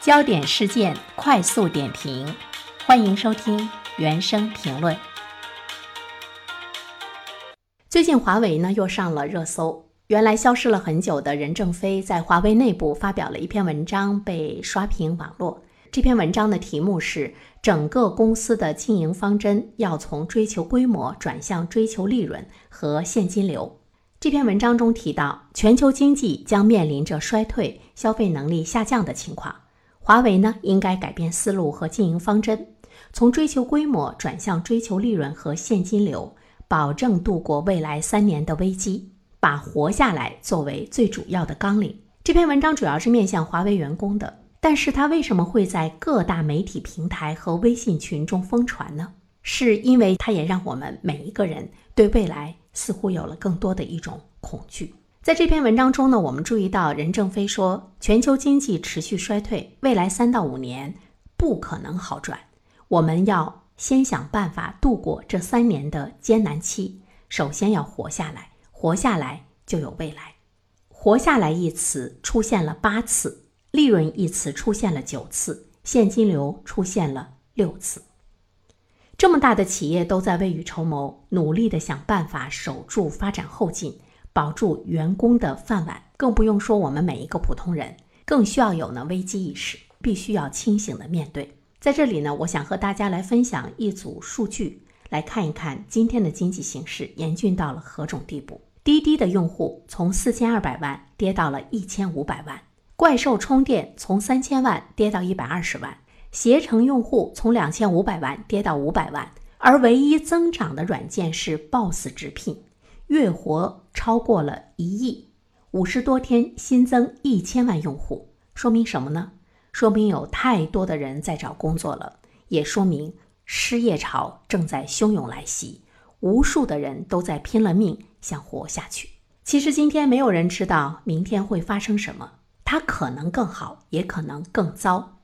焦点事件快速点评，欢迎收听原声评论。最近华为呢又上了热搜，原来消失了很久的任正非在华为内部发表了一篇文章，被刷屏网络。这篇文章的题目是“整个公司的经营方针要从追求规模转向追求利润和现金流”。这篇文章中提到，全球经济将面临着衰退、消费能力下降的情况。华为呢，应该改变思路和经营方针，从追求规模转向追求利润和现金流，保证度过未来三年的危机，把活下来作为最主要的纲领。这篇文章主要是面向华为员工的，但是它为什么会在各大媒体平台和微信群中疯传呢？是因为它也让我们每一个人对未来。似乎有了更多的一种恐惧。在这篇文章中呢，我们注意到任正非说，全球经济持续衰退，未来三到五年不可能好转。我们要先想办法度过这三年的艰难期。首先要活下来，活下来就有未来。活下来一词出现了八次，利润一词出现了九次，现金流出现了六次。这么大的企业都在未雨绸缪，努力的想办法守住发展后劲，保住员工的饭碗。更不用说我们每一个普通人，更需要有呢危机意识，必须要清醒的面对。在这里呢，我想和大家来分享一组数据，来看一看今天的经济形势严峻到了何种地步。滴滴的用户从四千二百万跌到了一千五百万，怪兽充电从三千万跌到一百二十万。携程用户从两千五百万跌到五百万，而唯一增长的软件是 Boss 直聘，月活超过了一亿，五十多天新增一千万用户，说明什么呢？说明有太多的人在找工作了，也说明失业潮正在汹涌来袭，无数的人都在拼了命想活下去。其实今天没有人知道明天会发生什么，它可能更好，也可能更糟。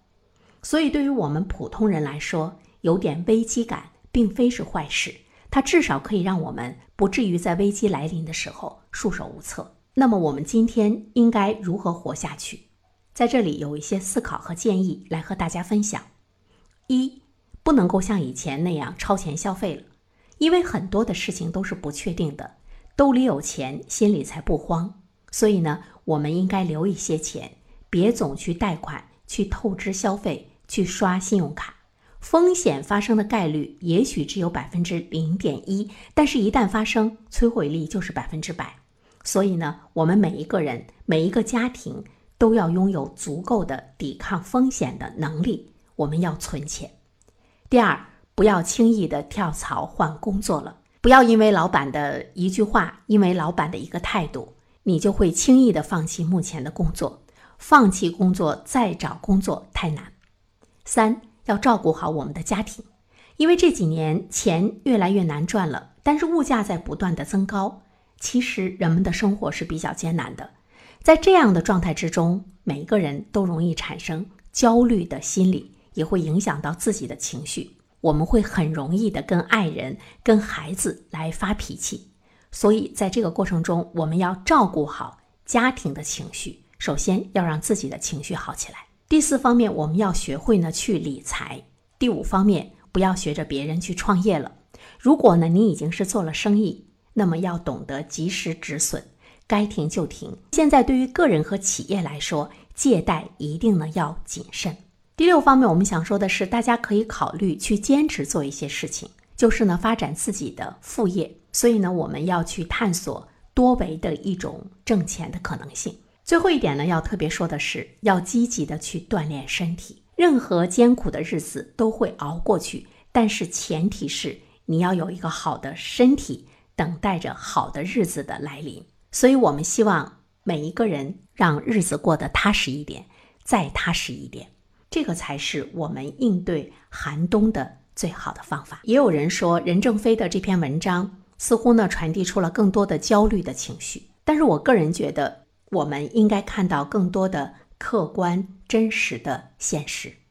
所以，对于我们普通人来说，有点危机感并非是坏事。它至少可以让我们不至于在危机来临的时候束手无策。那么，我们今天应该如何活下去？在这里有一些思考和建议来和大家分享。一，不能够像以前那样超前消费了，因为很多的事情都是不确定的。兜里有钱，心里才不慌。所以呢，我们应该留一些钱，别总去贷款，去透支消费。去刷信用卡，风险发生的概率也许只有百分之零点一，但是，一旦发生，摧毁力就是百分之百。所以呢，我们每一个人、每一个家庭都要拥有足够的抵抗风险的能力。我们要存钱。第二，不要轻易的跳槽换工作了，不要因为老板的一句话，因为老板的一个态度，你就会轻易的放弃目前的工作。放弃工作再找工作太难。三要照顾好我们的家庭，因为这几年钱越来越难赚了，但是物价在不断的增高，其实人们的生活是比较艰难的。在这样的状态之中，每一个人都容易产生焦虑的心理，也会影响到自己的情绪。我们会很容易的跟爱人、跟孩子来发脾气，所以在这个过程中，我们要照顾好家庭的情绪，首先要让自己的情绪好起来。第四方面，我们要学会呢去理财。第五方面，不要学着别人去创业了。如果呢你已经是做了生意，那么要懂得及时止损，该停就停。现在对于个人和企业来说，借贷一定呢要谨慎。第六方面，我们想说的是，大家可以考虑去坚持做一些事情，就是呢发展自己的副业。所以呢，我们要去探索多维的一种挣钱的可能性。最后一点呢，要特别说的是，要积极的去锻炼身体。任何艰苦的日子都会熬过去，但是前提是你要有一个好的身体，等待着好的日子的来临。所以，我们希望每一个人让日子过得踏实一点，再踏实一点，这个才是我们应对寒冬的最好的方法。也有人说，任正非的这篇文章似乎呢传递出了更多的焦虑的情绪，但是我个人觉得。我们应该看到更多的客观真实的现实。